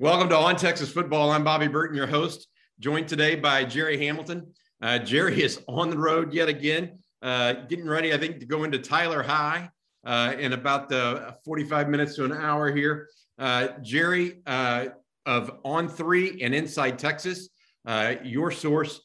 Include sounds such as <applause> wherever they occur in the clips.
Welcome to On Texas Football. I'm Bobby Burton, your host, joined today by Jerry Hamilton. Uh, Jerry is on the road yet again, uh, getting ready, I think, to go into Tyler High uh, in about the 45 minutes to an hour here. Uh, Jerry uh, of On Three and Inside Texas, uh, your source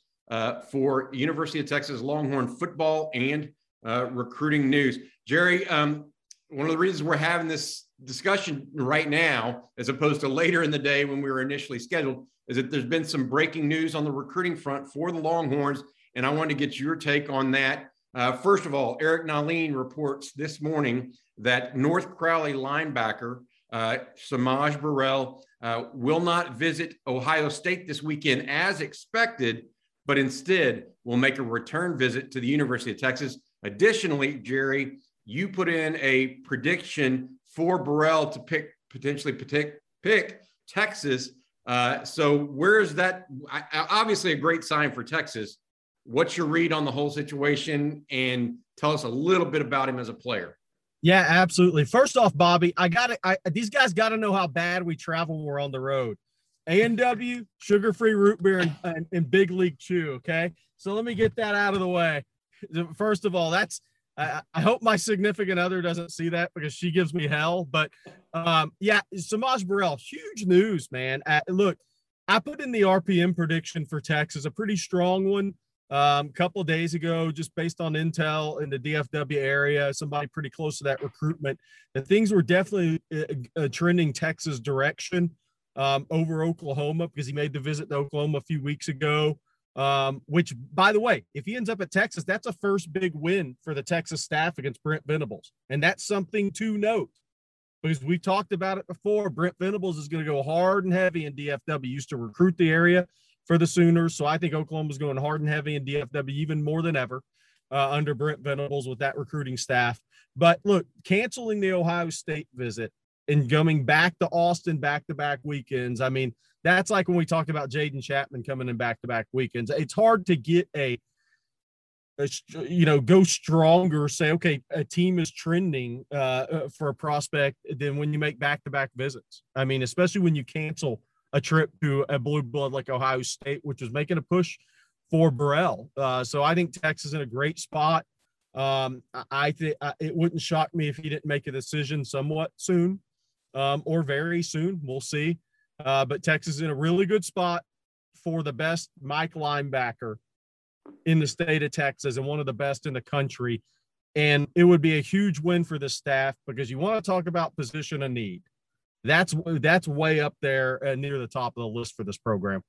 for University of Texas Longhorn football and recruiting news. Jerry, um, one of the reasons we're having this discussion right now, as opposed to later in the day when we were initially scheduled, is that there's been some breaking news on the recruiting front for the Longhorns, and I want to get your take on that. Uh, first of all, Eric Nahlin reports this morning that North Crowley linebacker uh, S'Maje Burrell uh, will not visit Ohio State this weekend as expected, but instead will make a return visit to the University of Texas. Additionally, Jerry, you put in a prediction for Burrell to pick potentially pick, pick Texas. Uh, so where is that? I, obviously, a great sign for Texas. What's your read on the whole situation? And tell us a little bit about him as a player. Yeah, absolutely. First off, Bobby, I got to These guys got to know how bad we travel we're on the road. A and W, sugar-free root beer, and, and, and Big League Chew. Okay, so let me get that out of the way. First of all, that's I, I, hope my significant other doesn't see that because she gives me hell. But um, yeah, S'Maje Burrell, huge news, man. Uh, look, I put in the RPM prediction for Texas, a pretty strong one. Um, a couple days ago, just based on intel in the DFW area, somebody pretty close to that recruitment, that things were definitely uh, uh, trending Texas direction um, over Oklahoma because he made the visit to Oklahoma a few weeks ago. Um, which, by the way, if he ends up at Texas, that's a first big win for the Texas staff against Brent Venables. And that's something to note because we talked about it before. Brent Venables is going to go hard and heavy in DFW, used to recruit the area for the Sooners. So I think Oklahoma's going hard and heavy in DFW even more than ever uh, under Brent Venables with that recruiting staff. But look, canceling the Ohio State visit and coming back to Austin back to back weekends. I mean, that's like when we talked about Jaden Chapman coming in back to back weekends. It's hard to get a, a, you know, go stronger, say, okay, a team is trending uh, uh for a prospect than when you make back to back visits. I mean, especially when you cancel a trip to a blue blood like Ohio State, which was making a push for Burrell. Uh, so I think Texas is in a great spot. Um, I think it wouldn't shock me if he didn't make a decision somewhat soon um, or very soon. We'll see. Uh, but Texas is in a really good spot for the best Mike linebacker in the state of Texas and one of the best in the country. And it would be a huge win for the staff because you want to talk about position of need. That's that's way up there uh, near the top of the list for this program.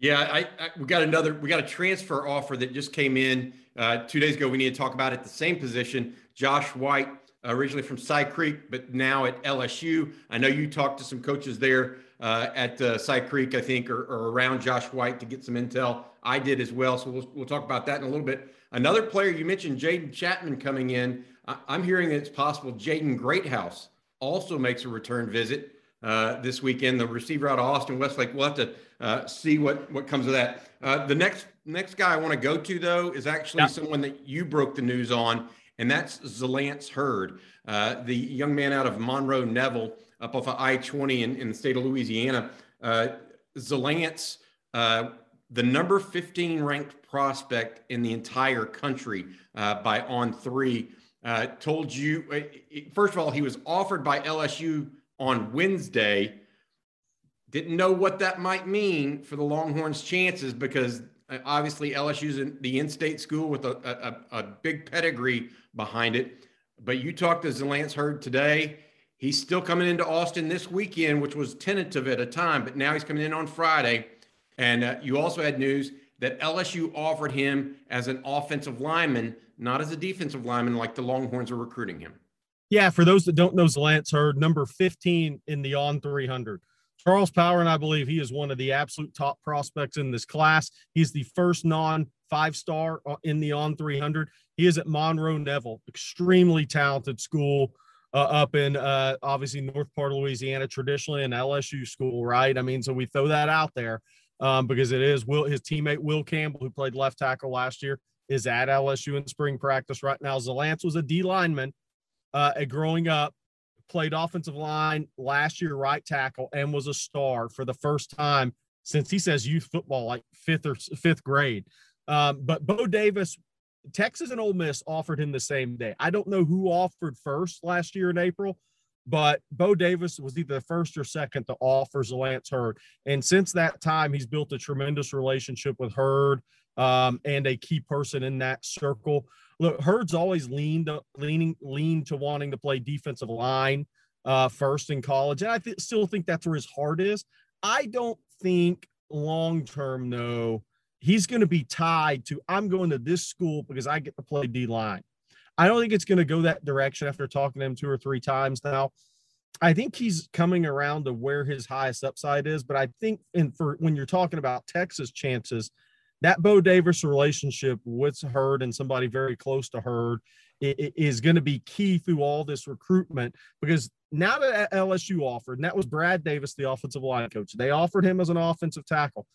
Yeah, I, I, we got another. We got a transfer offer that just came in uh, two days ago. We need to talk about at the same position. Josh White, originally from Cy Creek, but now at LSU. I know you talked to some coaches there uh, at uh, Cy Creek, I think, or, or, around Josh White to get some intel. I did as well. So we'll, we'll talk about that in a little bit. Another player you mentioned, Jaden Chapman, coming in. I, am hearing that it's possible Jaden Greathouse also makes a return visit uh, this weekend. The receiver out of Austin Westlake. We'll have to uh, see what what comes of that. Uh, the next next guy I want to go to though is actually yep. someone that you broke the news on, and that's Zalance Heard, uh, the young man out of Monroe Neville up off of I 20 in, in the state of Louisiana. Uh, Zalance, uh, the number 15 ranked prospect in the entire country uh, by On Three, uh, told you, uh, first of all, he was offered by LSU on Wednesday. Didn't know what that might mean for the Longhorns' chances because obviously LSU's in the in-state school with a, a, a big pedigree behind it. But you talked to Zalance Heard today He's still coming into Austin this weekend, which was tentative at a time, but now he's coming in on Friday. And uh, you also had news that LSU offered him as an offensive lineman not as a defensive lineman like the Longhorns are recruiting him. Yeah, for those that don't know, Zalance Heard, number 15 in the on 300. Charles Power, and I believe he is one of the absolute top prospects in this class. He's the first non five star uh, in the on 300. He is at Monroe Neville, extremely talented school uh, up in uh, obviously north part of Louisiana, traditionally an LSU school, right? I mean, so we throw that out there um, because it is Will his teammate Will Campbell, who played left tackle last year, is at LSU in spring practice right now. Zalance was a D lineman uh, growing up, played offensive line last year, right tackle, and was a star for the first time since he says youth football, like fifth or fifth grade. Um, but Bo Davis Texas and Ole Miss offered him the same day. I don't know who offered first last year in April, but Bo Davis was either the first or second to offer Zalance Heard. And since that time, he's built a tremendous relationship with Heard um, and a key person in that circle. Look, Heard's always leaned leaning leaned to wanting to play defensive line uh, first in college, and I th- still think that's where his heart is. I don't think long term though he's going to be tied to I'm going to this school because I get to play D line. I don't think it's going to go that direction after talking to him two or three times now. I think he's coming around to where his highest upside is, but I think and for when you're talking about Texas chances, that Bo Davis relationship with Heard and somebody very close to Heard is going to be key through all this recruitment because now that LSU offered, and that was Brad Davis, the offensive line coach, they offered him as an offensive tackle.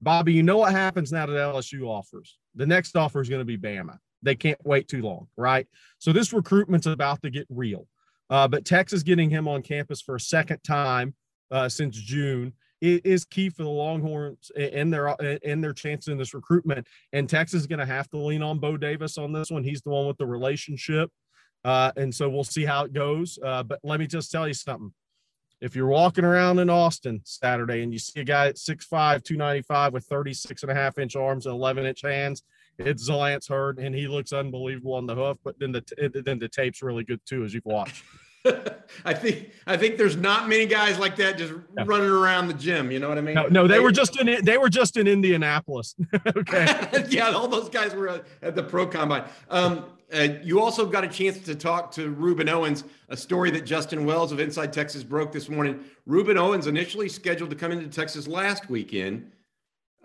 Bobby, you know what happens now that LSU offers? The next offer is going to be Bama. They can't wait too long, right? So this recruitment's about to get real. Uh, but Texas getting him on campus for a second time uh, since June is key for the Longhorns and their and their chances in this recruitment. And Texas is going to have to lean on Bo Davis on this one. He's the one with the relationship, uh, and so we'll see how it goes. Uh, but let me just tell you something: if you're walking around in Austin Saturday and you see a guy at 6'5, 295 with 36 and a half inch arms and 11 inch hands, it's Zalance Heard, and he looks unbelievable on the hoof. But then the then the tape's really good too, as you've watched. <laughs> I think I think there's not many guys like that just no. running around the gym. You know what I mean? No, no they, they were just in they were just in Indianapolis. <laughs> okay. <laughs> yeah, all those guys were at the pro combine. Um, uh, you also got a chance to talk to Rueben Owens, a story that Justin Wells of Inside Texas broke this morning. Rueben Owens, initially scheduled to come into Texas last weekend,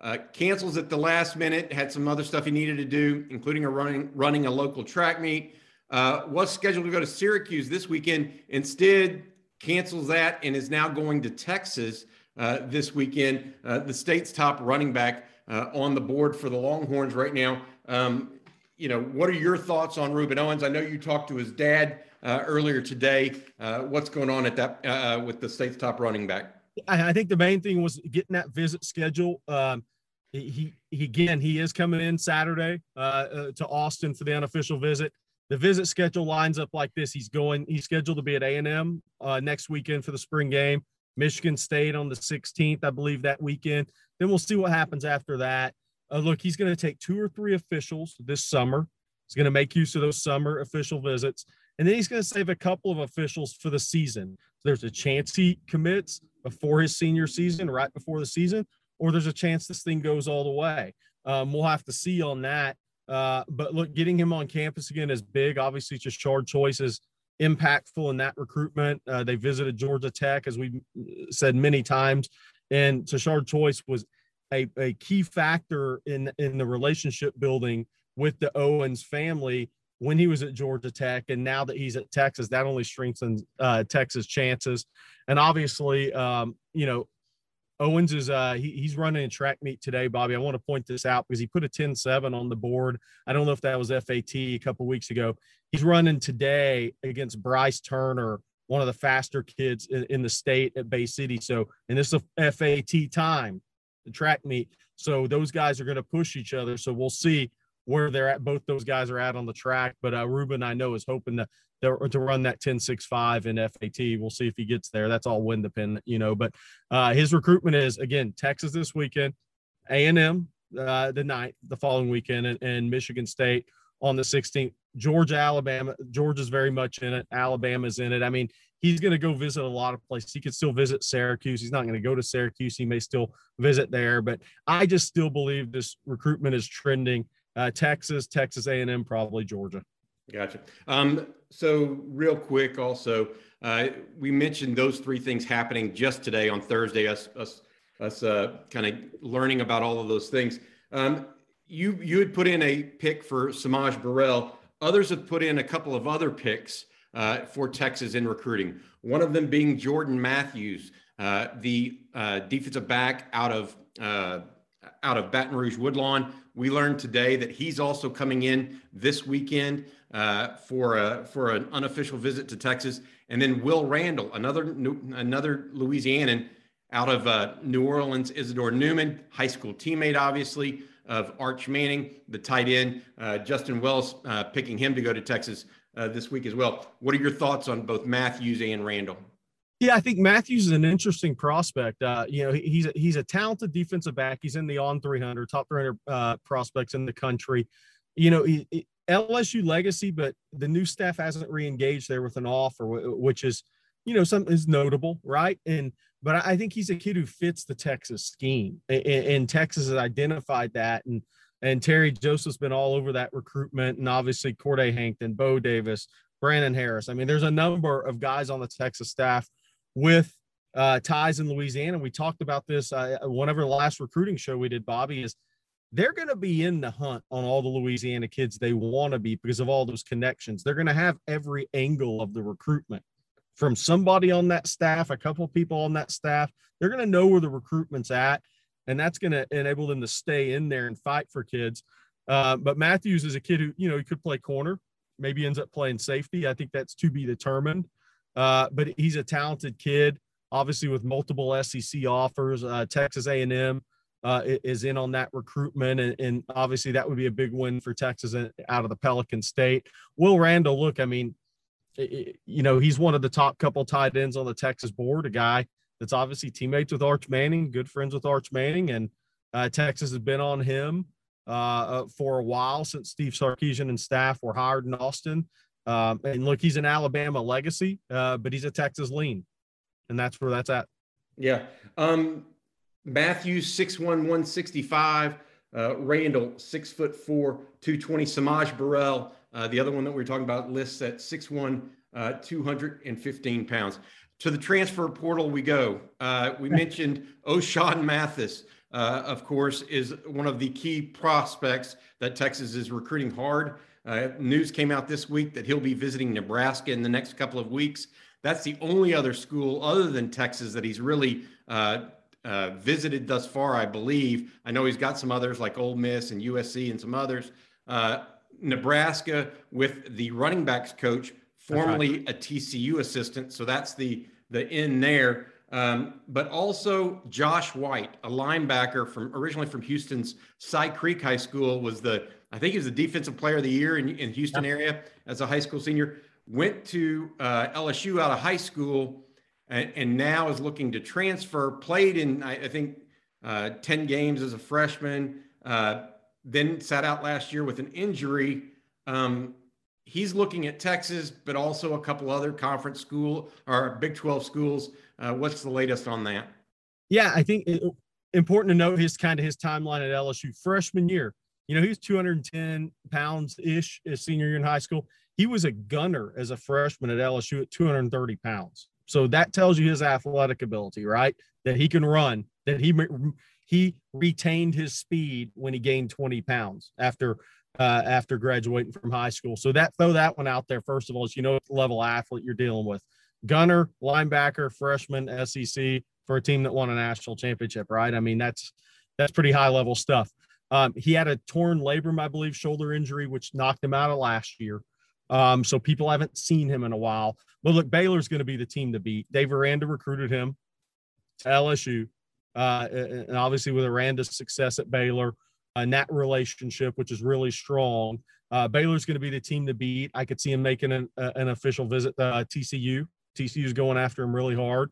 uh, cancels at the last minute, had some other stuff he needed to do, including a running, running a local track meet. Uh, was scheduled to go to Syracuse this weekend, instead cancels that and is now going to Texas uh, this weekend. Uh, the state's top running back uh, on the board for the Longhorns right now. Um, you know, what are your thoughts on Rueben Owens? I know you talked to his dad uh, earlier today. Uh, what's going on at that with the state's top running back? I, think the main thing was getting that visit schedule. Um, he, he again he is coming in Saturday to Austin for the unofficial visit. The visit schedule lines up like this. He's going. He's scheduled to be at A and M next weekend for the spring game. Michigan State on the 16th, I believe, that weekend. Then we'll see what happens after that. Uh, look, he's going to take two or three officials this summer. He's going to make use of those summer official visits. And then he's going to save a couple of officials for the season. So there's a chance he commits before his senior season, right before the season, or there's a chance this thing goes all the way. Um, we'll have to see on that. Uh, but look, getting him on campus again is big. Obviously, Tashard Choice is impactful in that recruitment. Uh, they visited Georgia Tech, as we said many times, and Tashard Choice was a, a key factor in in the relationship building with the Owens family when he was at Georgia Tech, and now that he's at Texas, that only strengthens uh, Texas' chances. And obviously, um, you know, Owens is uh, he, he's running a track meet today, Bobby. I want to point this out because he put a 10-7 on the board. I don't know if that was FAT a couple weeks ago. He's running today against Bryce Turner, one of the faster kids in, in the state at Bay City. So, and this is a FAT time the track meet. So those guys are going to push each other. So we'll see where they're at. Both those guys are at on the track. But uh, Rueben, I know, is hoping to to run that 10-6-5 in FAT. We'll see if he gets there. That's all wind dependent, you know. But uh, his recruitment is again Texas this weekend, A and M uh, the ninth, the following weekend, and, and Michigan State on the 16th. Georgia, Alabama. Georgia's very much in it. Alabama's in it. I mean, he's going to go visit a lot of places. He could still visit Syracuse. He's not going to go to Syracuse. He may still visit there, but I just still believe this recruitment is trending uh, Texas, Texas A&M, probably Georgia. Gotcha. Um, so real quick, also, uh, we mentioned those three things happening just today on Thursday. Us, us, us, uh, kind of learning about all of those things. Um, you you had put in a pick for S'Maje Burrell. Others have put in a couple of other picks uh, for Texas in recruiting. One of them being Jordan Matthews, uh, the uh, defensive back out of uh, out of Baton Rouge Woodlawn. We learned today that he's also coming in this weekend uh, for a for an unofficial visit to Texas. And then Will Randall, another another Louisianan out of uh, New Orleans, Isidore Newman, high school teammate, obviously of Arch Manning, the tight end. Uh, Justin Wells uh, picking him to go to Texas uh, this week as well. What are your thoughts on both Matthews and Randall? Yeah, I think Matthews is an interesting prospect. Uh, you know, he's a, he's a talented defensive back. He's in the on 300 top 300 uh, prospects in the country. You know, he, he, LSU legacy, but the new staff hasn't re-engaged there with an offer, which is, you know, something is notable, right? And but I think he's a kid who fits the Texas scheme, and, and Texas has identified that. And and Terry Joseph's been all over that recruitment, and obviously Corday Hankton, Bo Davis, Brandon Harris. I mean, there's a number of guys on the Texas staff with uh, ties in Louisiana. We talked about this uh, whenever the last recruiting show we did, Bobby, is they're going to be in the hunt on all the Louisiana kids they want to be because of all those connections. They're going to have every angle of the recruitment from somebody on that staff, a couple people on that staff. They're going to know where the recruitment's at, and that's going to enable them to stay in there and fight for kids. Uh, but Matthews is a kid who, you know, he could play corner, maybe ends up playing safety. I think that's to be determined. Uh, but he's a talented kid, obviously with multiple SEC offers. Uh, Texas A&M uh, is in on that recruitment, and, and, obviously that would be a big win for Texas out of the Pelican State. Will Randall, look, I mean, you know, he's one of the top couple tight ends on the Texas board, a guy that's obviously teammates with Arch Manning, good friends with Arch Manning, and uh, Texas has been on him uh, uh, for a while since Steve Sarkisian and staff were hired in Austin. Um, and look, he's an Alabama legacy, uh, but he's a Texas lean, and that's where that's at. Yeah. Um, Matthews, 6'1, 165. Uh, Randall, six foot four, 220. S'Maje Burrell, uh, the other one that we were talking about lists at 6'1, uh, 215 pounds. To the transfer portal we go. Uh, we <laughs> mentioned Ochaun Mathis, uh, of course, is one of the key prospects that Texas is recruiting hard. Uh, news came out this week that he'll be visiting Nebraska in the next couple of weeks. That's the only other school other than Texas that he's really uh, uh, visited thus far, I believe. I know he's got some others like Ole Miss and USC and some others. Nebraska with the running backs coach, formerly right. a TCU assistant. So that's the the in there. Um, but also Josh White, a linebacker from originally from Houston's Cy Creek High School, was the I think he was the defensive player of the year in, in Houston area as a high school senior. Went to uh, LSU out of high school, and, and, now is looking to transfer. Played in I, I think uh, ten games as a freshman. Uh, then sat out last year with an injury. Um, he's looking at Texas, but also a couple other conference school or Big 12 schools. Uh, what's the latest on that? Yeah, I think it, important to note his kind of his timeline at LSU freshman year. You know, he was 210 pounds ish as senior year in high school. He was a gunner as a freshman at LSU at 230 pounds. So that tells you his athletic ability, right? That he can run, that he he retained his speed when he gained 20 pounds after uh, after graduating from high school. So that throw that one out there first of all, is you know level athlete you're dealing with. Gunner, linebacker, freshman, SEC for a team that won a national championship, right? I mean that's that's pretty high level stuff. Um, he had a torn labrum, I believe, shoulder injury, which knocked him out of last year. Um, so people haven't seen him in a while. But look, Baylor's going to be the team to beat. Dave Aranda recruited him to LSU uh, and obviously with Aranda's success at Baylor and that relationship, which is really strong. Uh, Baylor's going to be the team to beat. I could see him making an, an official visit to uh, TCU. TCU is going after him really hard.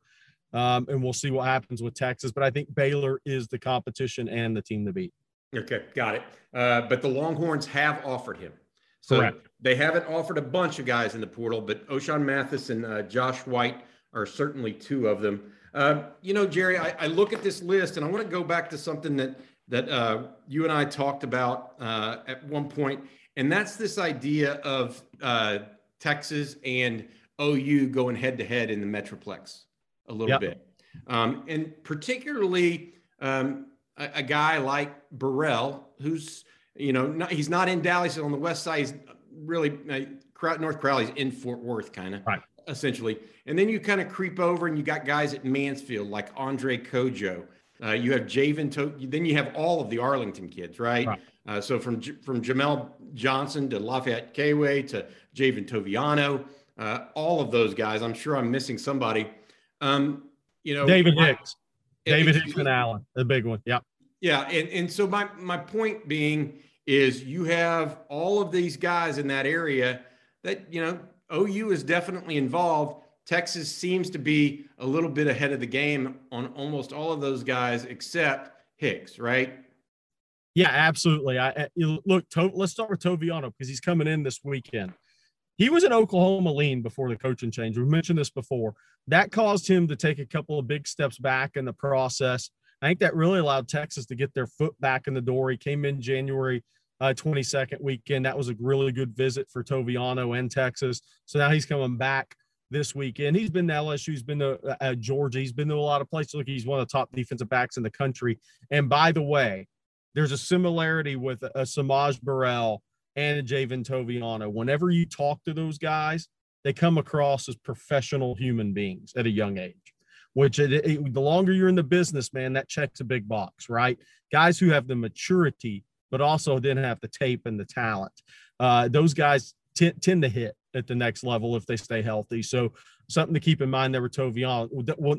Um, and we'll see what happens with Texas. But I think Baylor is the competition and the team to beat. Okay, got it. Uh, but the Longhorns have offered him. So Correct. they haven't offered a bunch of guys in the portal, but Ochaun Mathis and uh, Josh White are certainly two of them. Uh, you know, Jerry, I, I, look at this list and I want to go back to something that that uh, you and I talked about uh, at one point, and that's this idea of uh, Texas and OU going head to head in the Metroplex a little yep. bit, um, and particularly um, a, a, guy like Burrell, who's you know not, he's not in Dallas on the west side. He's really uh, North Crowley's in Fort Worth, kind of right. essentially, and then you kind of creep over and you got guys at Mansfield like Andre Kojo. Uh, you have Javen. To- then you have all of the Arlington kids, right? right. Uh, so from from Jamel Johnson to Lafayette Kayway to Javien Toviano, uh, all of those guys. I'm sure I'm missing somebody. Um, you know, David Hicks, I, David Hicks and Allen, the big one. Yeah. Yeah, and and so my my point being is you have all of these guys in that area that you know OU is definitely involved Texas seems to be a little bit ahead of the game on almost all of those guys except Hicks, right? Yeah, absolutely. I, look. To, let's start with Toviano because he's coming in this weekend. He was in Oklahoma lean before the coaching change. We've mentioned this before. That caused him to take a couple of big steps back in the process. I think that really allowed Texas to get their foot back in the door. He came in January uh, 22nd weekend. That was a really good visit for Toviano and Texas. So now he's coming back this weekend. He's been to LSU, he's been to uh, Georgia, he's been to a lot of places. Look, he's one of the top defensive backs in the country. And by the way, there's a similarity with a S'Maje Burrell and a Javien Toviano. Whenever you talk to those guys, they come across as professional human beings at a young age. Which it, it, the longer you're in the business, man, that checks a big box, right? Guys who have the maturity, but also didn't have the tape and the talent. Uh, those guys t- tend to hit at the next level if they stay healthy. So something to keep in mind there with Tovion,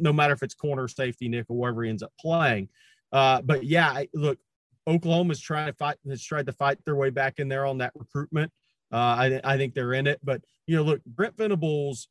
no matter if it's corner, safety, nickel, wherever he ends up playing. Uh, but yeah, look, Oklahoma's trying to fight has tried to fight their way back in there on that recruitment. Uh, I, I think they're in it, but you know, look, Brent Venables,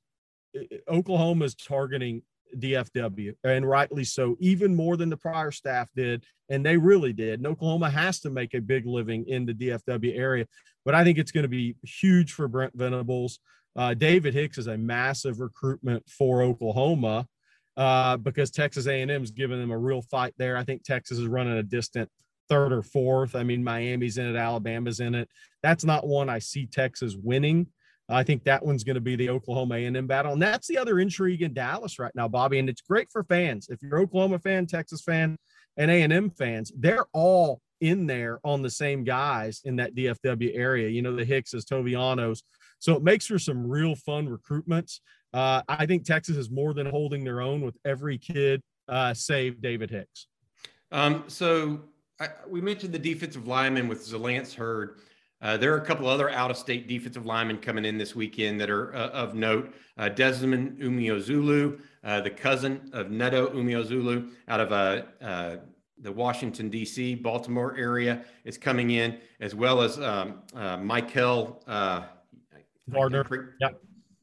Oklahoma's targeting DFW, and rightly so, even more than the prior staff did. And they really did. And Oklahoma has to make a big living in the DFW area. But I think it's going to be huge for Brent Venables. Uh, David Hicks is a massive recruitment for Oklahoma uh, because Texas A&M is giving them a real fight there. I think Texas is running a distant third or fourth. I mean, Miami's in it, Alabama's in it. That's not one I see Texas winning. I think that one's going to be the Oklahoma A&M battle, and that's the other intrigue in Dallas right now, Bobby. And it's great for fans. If you're Oklahoma fan, Texas fan, and A&M fans, they're all in there on the same guys in that DFW area. You know, the Hickses, Tovianos. So it makes for some real fun recruitments. Uh, I think Texas is more than holding their own with every kid, uh, save David Hicks. Um, so I, we mentioned the defensive lineman with Zalance Heard. Uh, there are a couple other out-of-state defensive linemen coming in this weekend that are uh, of note. Uh, Desmond Umeozulu, uh, the cousin of Neto Umeozulu, out of uh, uh, the Washington D.C. Baltimore area, is coming in, as well as um, Michael Gardner. Yeah,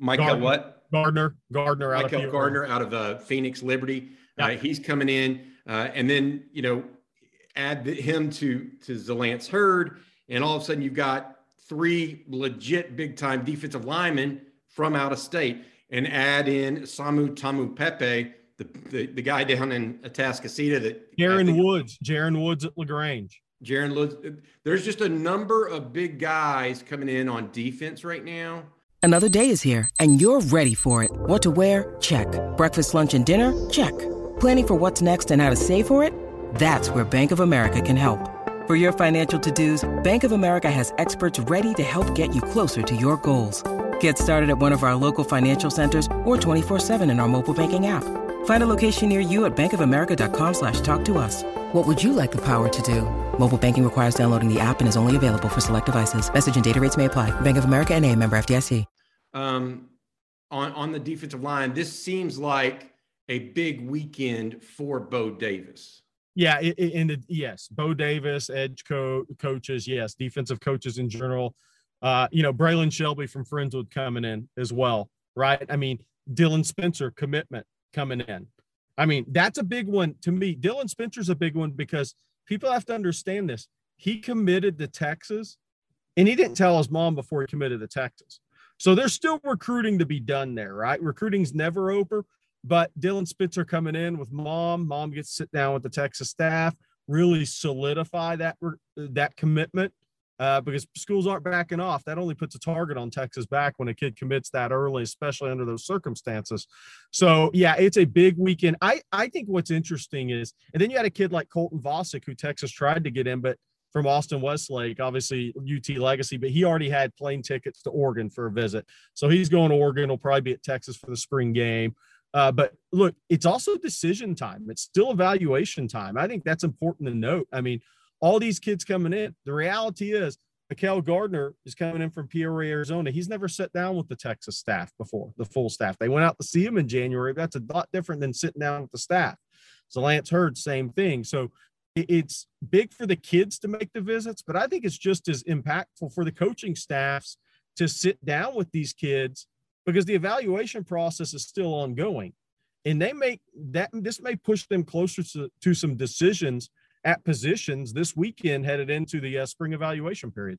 Michael Gardner. what? Gardner. Gardner. Out Michael of Gardner out of Phoenix Liberty. Yep. he's coming in, and then you know, add him to to Zalance Heard and all of a sudden you've got three legit big time defensive linemen from out of state and add in Samu Taumanupepe, the, the, the guy down in Atascocita that Jaron Woods, Jaron Woods at LaGrange. Jaron Woods. There's just a number of big guys coming in on defense right now. Another day is here and you're ready for it. What to wear? Check. Breakfast, lunch, and dinner? Check. Planning for what's next and how to save for it? That's where Bank of America can help. For your financial to-dos, Bank of America has experts ready to help get you closer to your goals. Get started at one of our local financial centers or 24-7 in our mobile banking app. Find a location near you at bankofamerica.com slash talk to us. What would you like the power to do? Mobile banking requires downloading the app and is only available for select devices. Message and data rates may apply. Bank of America and a member FDIC. Um, on, on the defensive line, this seems like a big weekend for Bo Davis. Yeah, in the yes, Bo Davis, edge co- coaches, yes, defensive coaches in general. Uh, you know, Braylon Shelby from Friendswood coming in as well, right? I mean, Dylan Spencer commitment coming in. I mean, that's a big one to me. Dylan Spencer's a big one because people have to understand this. He committed to Texas, and he didn't tell his mom before he committed to Texas. So there's still recruiting to be done there, right? Recruiting's never over, but Dylan Spitzer coming in with mom. Mom gets to sit down with the Texas staff. really solidify that that commitment uh, because schools aren't backing off. That only puts a target on Texas back when a kid commits that early, especially under those circumstances. So yeah, it's a big weekend. I I think what's interesting is, and then you had a kid like Colton Vasek who Texas tried to get in, but from Austin Westlake, obviously UT legacy, but he already had plane tickets to Oregon for a visit. So he's going to Oregon. He'll probably be at Texas for the spring game. Uh, but look, it's also decision time. It's still evaluation time. I think that's important to note. I mean, all these kids coming in. The reality is, Mikael Gardner is coming in from Peoria, Arizona. He's never sat down with the Texas staff before, the full staff. They went out to see him in January. That's a lot different than sitting down with the staff. Zalance Heard, same thing. So it's big for the kids to make the visits, but I think it's just as impactful for the coaching staffs to sit down with these kids because the evaluation process is still ongoing. And they make that this may push them closer to, to some decisions at positions this weekend headed into the uh, spring evaluation period.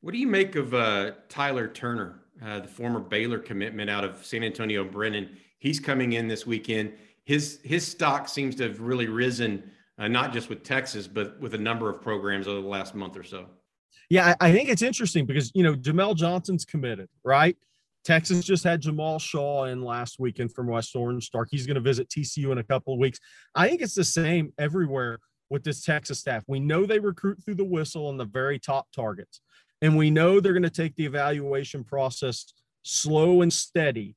What do you make of uh, Tyler Turner, uh, the former Baylor commitment out of San Antonio Brennan? He's coming in this weekend. His his stock seems to have really risen, uh, not just with Texas, but with a number of programs over the last month or so. Yeah, I, I think it's interesting because you know Jamel Johnson's committed, right? Texas just had Jamal Shaw in last weekend from West Orange Stark. He's going to visit TCU in a couple of weeks. I think it's the same everywhere with this Texas staff. We know they recruit through the whistle on the very top targets, and we know they're going to take the evaluation process slow and steady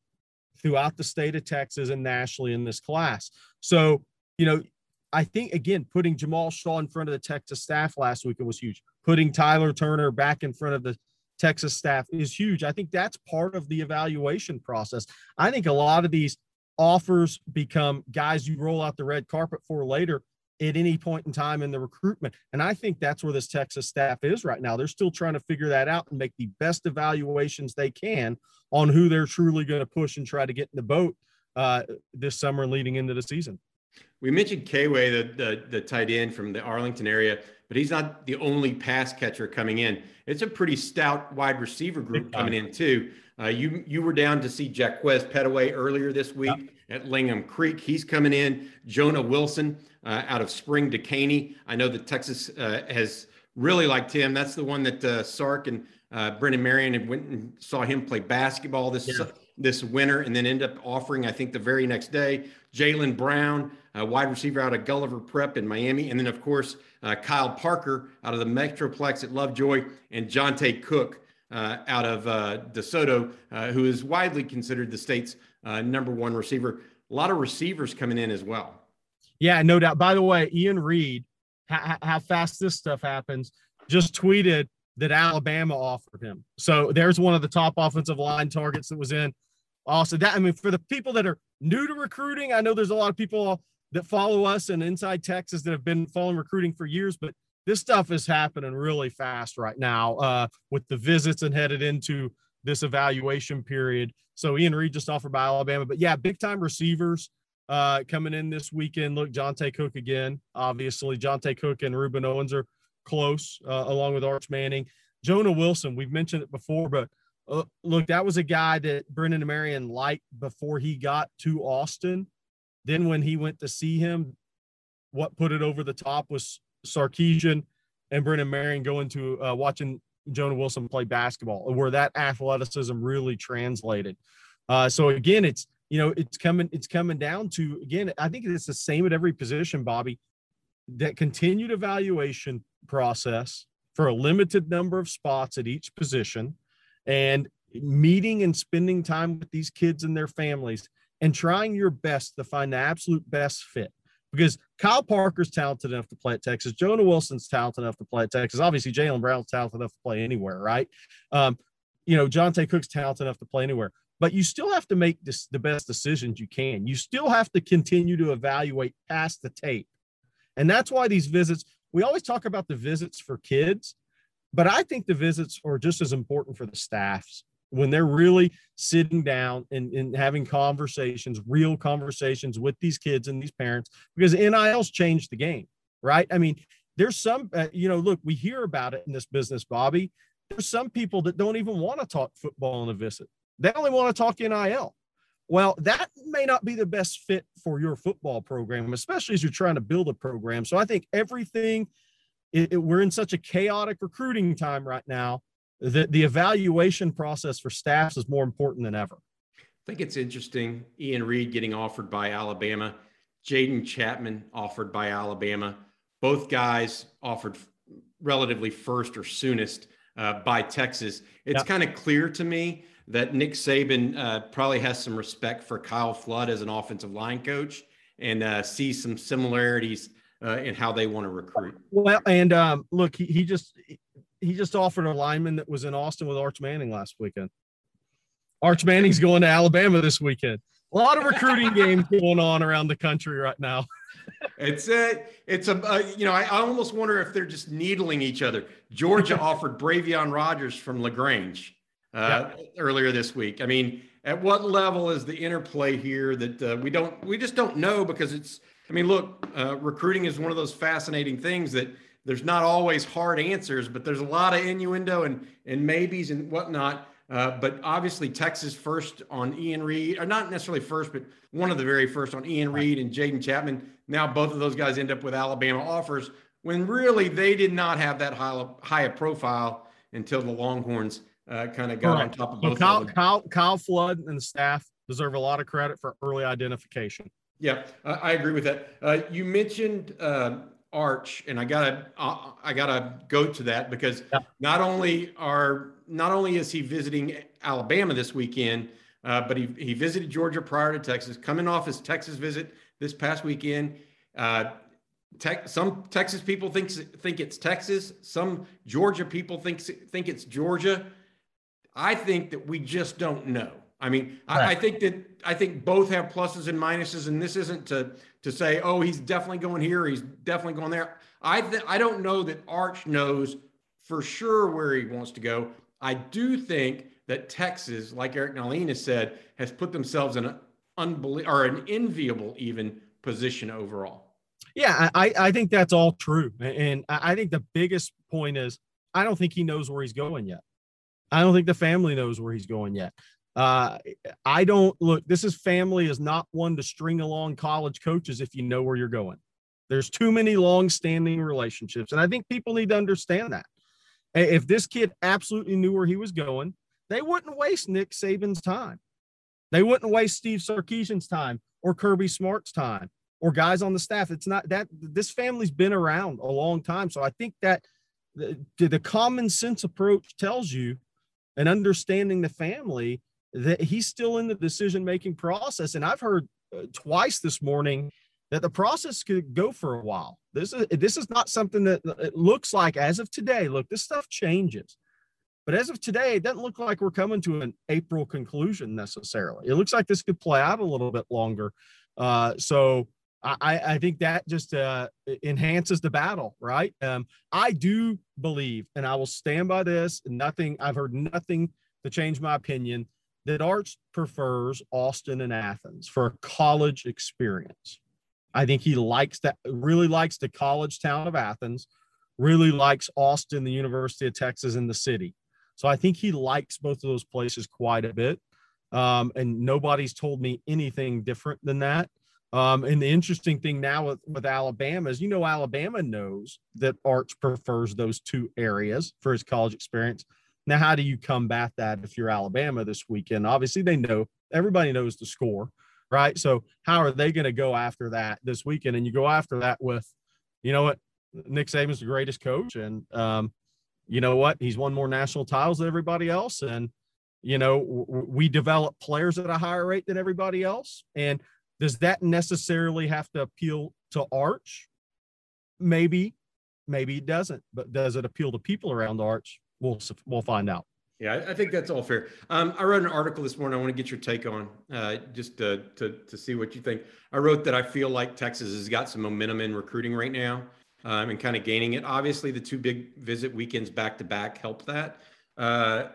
throughout the state of Texas and nationally in this class. So, you know, I think again, putting Jamal Shaw in front of the Texas staff last week it was huge. Putting Tyler Turner back in front of the Texas staff is huge. I think that's part of the evaluation process. I think a lot of these offers become guys you roll out the red carpet for later at any point in time in the recruitment. And I think that's where this Texas staff is right now. They're still trying to figure that out and make the best evaluations they can on who they're truly going to push and try to get in the boat uh, this summer leading into the season. We mentioned Kway, the, the, the tight end from the Arlington area, but he's not the only pass catcher coming in. It's a pretty stout wide receiver group coming in too. Uh, you you were down to see Jack Jaquez Pettaway earlier this week yep. at Langham Creek. He's coming in. Jonah Wilson uh, out of Spring Dekaney. I know that Texas uh, has really liked him. That's the one that uh, Sark and uh, Brennan Marion went and saw him play basketball this yeah. This winter, and then end up offering, I think, the very next day, Jalen Brown, a wide receiver out of Gulliver Prep in Miami, and then of course uh, Kyle Parker out of the Metroplex at Lovejoy, and Johntay Cook. Uh, out of uh, DeSoto, uh, who is widely considered the state's uh, number one receiver. A lot of receivers coming in as well. Yeah, no doubt. By the way, Ian Reed, how, how fast this stuff happens, just tweeted that Alabama offered him. So there's one of the top offensive line targets that was in. Also, that I mean, for the people that are new to recruiting, I know there's a lot of people that follow us in inside Texas that have been following recruiting for years, but this stuff is happening really fast right now uh, with the visits and headed into this evaluation period. So Ian Reed just offered by Alabama, but yeah, big time receivers uh, coming in this weekend. Look, Johntay Cook again. Obviously, Johntay Cook and Rueben Owens are close, uh, along with Arch Manning. Jonah Wilson, we've mentioned it before, but uh, look, that was a guy that Brennan Marion liked before he got to Austin. Then when he went to see him, what put it over the top was Sarkisian and Brennan Marion going to uh, watching Jonah Wilson play basketball, where that athleticism really translated. Uh, so again, it's you know, it's coming, it's coming down to again, I think it's the same at every position, Bobby. That continued evaluation process for a limited number of spots at each position and meeting and spending time with these kids and their families and trying your best to find the absolute best fit. Because Kyle Parker's talented enough to play at Texas. Jonah Wilson's talented enough to play at Texas. Obviously, Jalen Brown's talented enough to play anywhere, right? Um, you know, Johntay Cook's talented enough to play anywhere but you still have to make this, the best decisions you can. You still have to continue to evaluate past the tape. And that's why these visits, we always talk about the visits for kids, but I think the visits are just as important for the staffs when they're really sitting down and, and having conversations, real conversations with these kids and these parents, because NIL's changed the game, right? I mean, there's some, uh, you know, look, we hear about it in this business, Bobby. There's some people that don't even want to talk football in a visit. They only want to talk NIL. Well, that may not be the best fit for your football program, especially as you're trying to build a program. So I think everything, it, it, we're in such a chaotic recruiting time right now that the evaluation process for staffs is more important than ever. I think it's interesting. Ian Reed getting offered by Alabama, Jaden Chapman offered by Alabama. Both guys offered relatively first or soonest uh, by Texas. It's kind of clear to me that Nick Saban uh, probably has some respect for Kyle Flood as an offensive line coach and uh, sees some similarities uh, in how they want to recruit. Well, and um, look, he, he just he just offered a lineman that was in Austin with Arch Manning last weekend. Arch Manning's going to Alabama this weekend. A lot of recruiting <laughs> games going on around the country right now. it's a, it's a, uh, you know, I, I, almost wonder if they're just needling each other. Georgia <laughs> offered Bravion Rogers from LaGrange uh, yeah. earlier this week. I mean, at what level is the interplay here that uh, we don't, we just don't know because it's, I mean, look, uh, recruiting is one of those fascinating things that there's not always hard answers, but there's a lot of innuendo and and maybes and whatnot. Uh, but obviously, Texas first on Ian Reed, or not necessarily first, but one of the very first on Ian Reed and Jaden Chapman. Now both of those guys end up with Alabama offers when really they did not have that high, high a profile until the Longhorns uh, kind of got right. on top of both. Kyle, of them. Kyle, Kyle Flood and the staff deserve a lot of credit for early identification. Yeah, I agree with that. Uh, you mentioned uh, Arch, and I gotta uh, I gotta go to that because yeah. not only are not only is he visiting Alabama this weekend, uh, but he he visited Georgia prior to Texas. Coming off his Texas visit this past weekend, uh, some Texas people think think it's Texas. Some Georgia people think think it's Georgia. I think that we just don't know. I mean, right. I, I, think that I think both have pluses and minuses, and this isn't to to say, oh, he's definitely going here, he's definitely going there. I th- I don't know that Arch knows for sure where he wants to go. I do think that Texas, like Eric Nahlin has said, has put themselves in an unbelievable or an enviable even position overall. Yeah, I, I think that's all true. And I think the biggest point is I don't think he knows where he's going yet. I don't think the family knows where he's going yet. Uh, I don't look, this is family is not one to string along college coaches if you know where you're going. There's too many long standing relationships. And I think people need to understand that. If this kid absolutely knew where he was going, they wouldn't waste Nick Saban's time. They wouldn't waste Steve Sarkisian's time or Kirby Smart's time or guys on the staff. It's not that this family's been around a long time. So I think that the, the common sense approach tells you and understanding the family that he's still in the decision making process. And I've heard uh, twice this morning that the process could go for a while. This is this is not something that it looks like as of today. Look, this stuff changes. But as of today, it doesn't look like we're coming to an April conclusion necessarily. It looks like this could play out a little bit longer. Uh, so I, I think that just uh, enhances the battle, right? Um, I do believe, and I will stand by this. Nothing, I've heard nothing to change my opinion that Arch prefers Austin and Athens for a college experience. I think he likes that, really likes the college town of Athens, really likes Austin, the University of Texas, in the city. So I think he likes both of those places quite a bit. Um, and nobody's told me anything different than that. Um, and the interesting thing now with, with Alabama is, you know, Alabama knows that Arch prefers those two areas for his college experience. Now, how do you combat that if you're Alabama this weekend? Obviously, they know everybody knows the score, right? So, how are they going to go after that this weekend? And you go after that with, you know what, Nick Saban's the greatest coach, and um, you know what, he's won more national titles than everybody else, and you know we develop players at a higher rate than everybody else. And does that necessarily have to appeal to Arch? Maybe, maybe it doesn't. But does it appeal to people around Arch? we'll we'll find out. Yeah, I think that's all fair. Um, I wrote an article this morning. I want to get your take on uh, just to, to, to see what you think. I wrote that I feel like Texas has got some momentum in recruiting right now um, and kind of gaining it. Obviously, the two big visit weekends back to back helped that. Uh,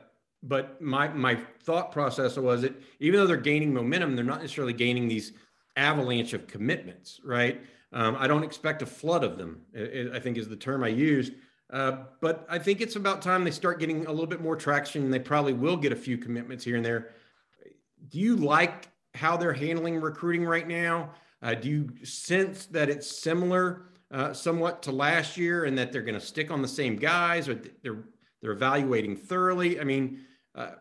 but my my thought process was it even though they're gaining momentum, they're not necessarily gaining these avalanche of commitments, right? Um, I don't expect a flood of them. I think is the term I used. Uh, but I think it's about time they start getting a little bit more traction. And they probably will get a few commitments here and there. Do you like how they're handling recruiting right now? Uh, do you sense that it's similar uh, somewhat to last year, and that they're going to stick on the same guys, or they're they're evaluating thoroughly? I mean, uh,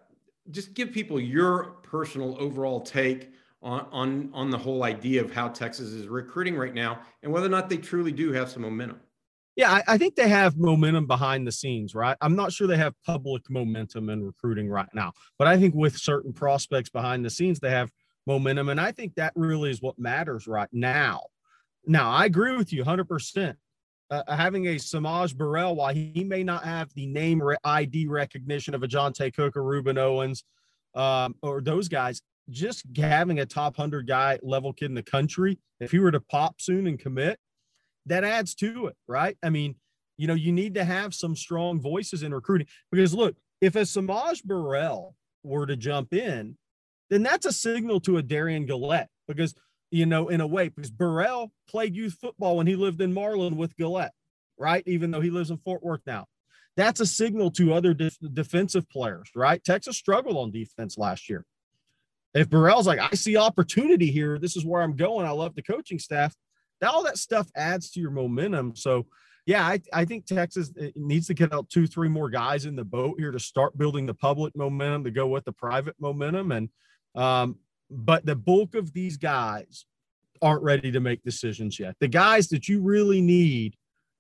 just give people your personal overall take on on on the whole idea of how Texas is recruiting right now, and whether or not they truly do have some momentum. Yeah, I, I, think they have momentum behind the scenes, right? I'm not sure they have public momentum in recruiting right now, but I think with certain prospects behind the scenes, they have momentum. And I think that really is what matters right now. Now, I agree with you 100%. Uh, having a S'Maje Burrell, while he, may not have the name ID recognition of a Johntay Cook or Rueben Owens um, or those guys, just having a top 100 guy level kid in the country, if he were to pop soon and commit, that adds to it, right? I mean, you know, you need to have some strong voices in recruiting because look, if a S'Maje Burrell were to jump in, then that's a signal to a Darian Gullette because, you know, in a way, because Burrell played youth football when he lived in Marlin with Gullette, right? Even though he lives in Fort Worth now. That's a signal to other def- defensive players, right? Texas struggled on defense last year. If Burrell's like, I see opportunity here, this is where I'm going. I love the coaching staff that, all that stuff adds to your momentum. So, yeah, I, I think Texas needs to get out two, three more guys in the boat here to start building the public momentum to go with the private momentum. And, um, but the bulk of these guys aren't ready to make decisions yet. The guys that you really need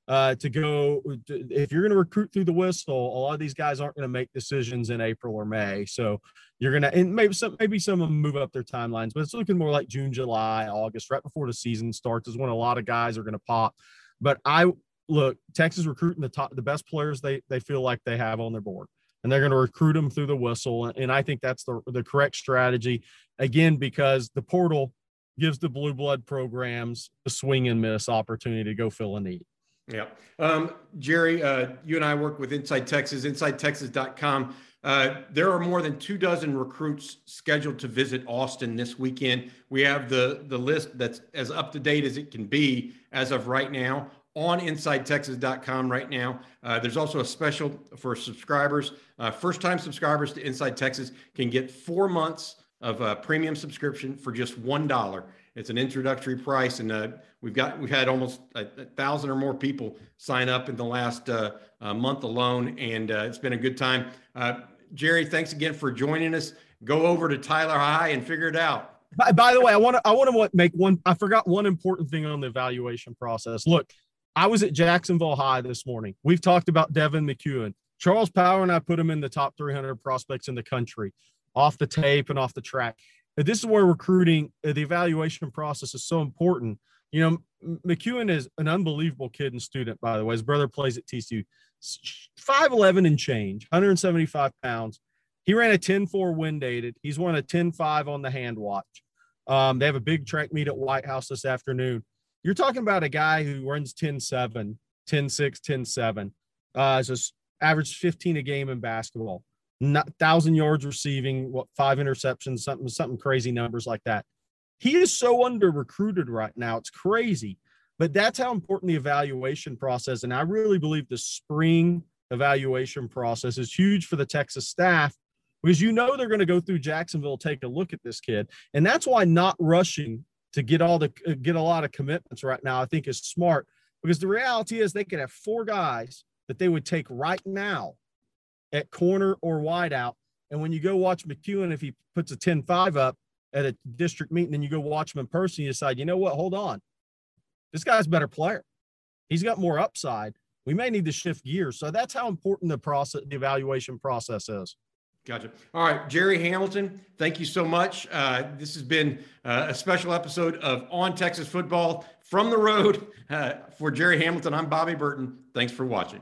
uh, to go. If you're going to recruit through the whistle, a lot of these guys aren't going to make decisions in April or May. So you're going to, and maybe some, maybe some of them move up their timelines, but it's looking more like June, July, August, right before the season starts is when a lot of guys are going to pop. But I look, Texas recruiting the top, the best players they they feel like they have on their board and they're going to recruit them through the whistle. And I think that's the, the correct strategy. Again, because the portal gives the blue blood programs a swing and miss opportunity to go fill a need. Yeah. Um, Jerry, uh, you and I work with Inside Texas, InsideTexas.com. Uh, there are more than two dozen recruits scheduled to visit Austin this weekend. We have the, the list that's as up to date as it can be as of right now on InsideTexas.com right now. Uh, there's also a special for subscribers. Uh, first time subscribers to Inside Texas can get four months of a premium subscription for just $1. It's an introductory price, and uh, we've got we've had almost a, a, thousand or more people sign up in the last uh, uh, month alone, and uh, it's been a good time. Uh, Jerry, thanks again for joining us. Go over to Tyler High and figure it out. By, by the way, I want to I want to make one. I forgot one important thing on the evaluation process. Look, I was at Jacksonville High this morning. We've talked about Devin McEwen. Charles Power and I put him in the top 300 prospects in the country, off the tape and off the track this is where recruiting, uh, the evaluation process is so important. You know, McEwen is an unbelievable kid and student, by the way. His brother plays at TCU. 5'11 and change, 175 pounds. He ran a 10 4 wind dated. He's won a 10 5 on the hand watch. Um, they have a big track meet at White House this afternoon. You're talking about a guy who runs 10 7, 10 6, 10 7. Uh, just average 15 a game in basketball not thousand yards receiving, what five interceptions, something, something crazy numbers like that. He is so under recruited right now. It's crazy. But that's how important the evaluation process. And I really believe the spring evaluation process is huge for the Texas staff because you know they're going to go through Jacksonville, take a look at this kid. And that's why not rushing to get all the uh, get a lot of commitments right now, I think is smart because the reality is they could have four guys that they would take right now at corner or wide out. And when you go watch McEwen, if he puts a 10 5 up at a district meeting, then you go watch him in person, you decide, you know what, hold on. This guy's a better player. He's got more upside. We may need to shift gears. So that's how important the process, the evaluation process is. Gotcha. All right, Jerry Hamilton, thank you so much. Uh, this has been uh, a special episode of On Texas Football from the road. Uh, for Jerry Hamilton, I'm Bobby Burton. Thanks for watching.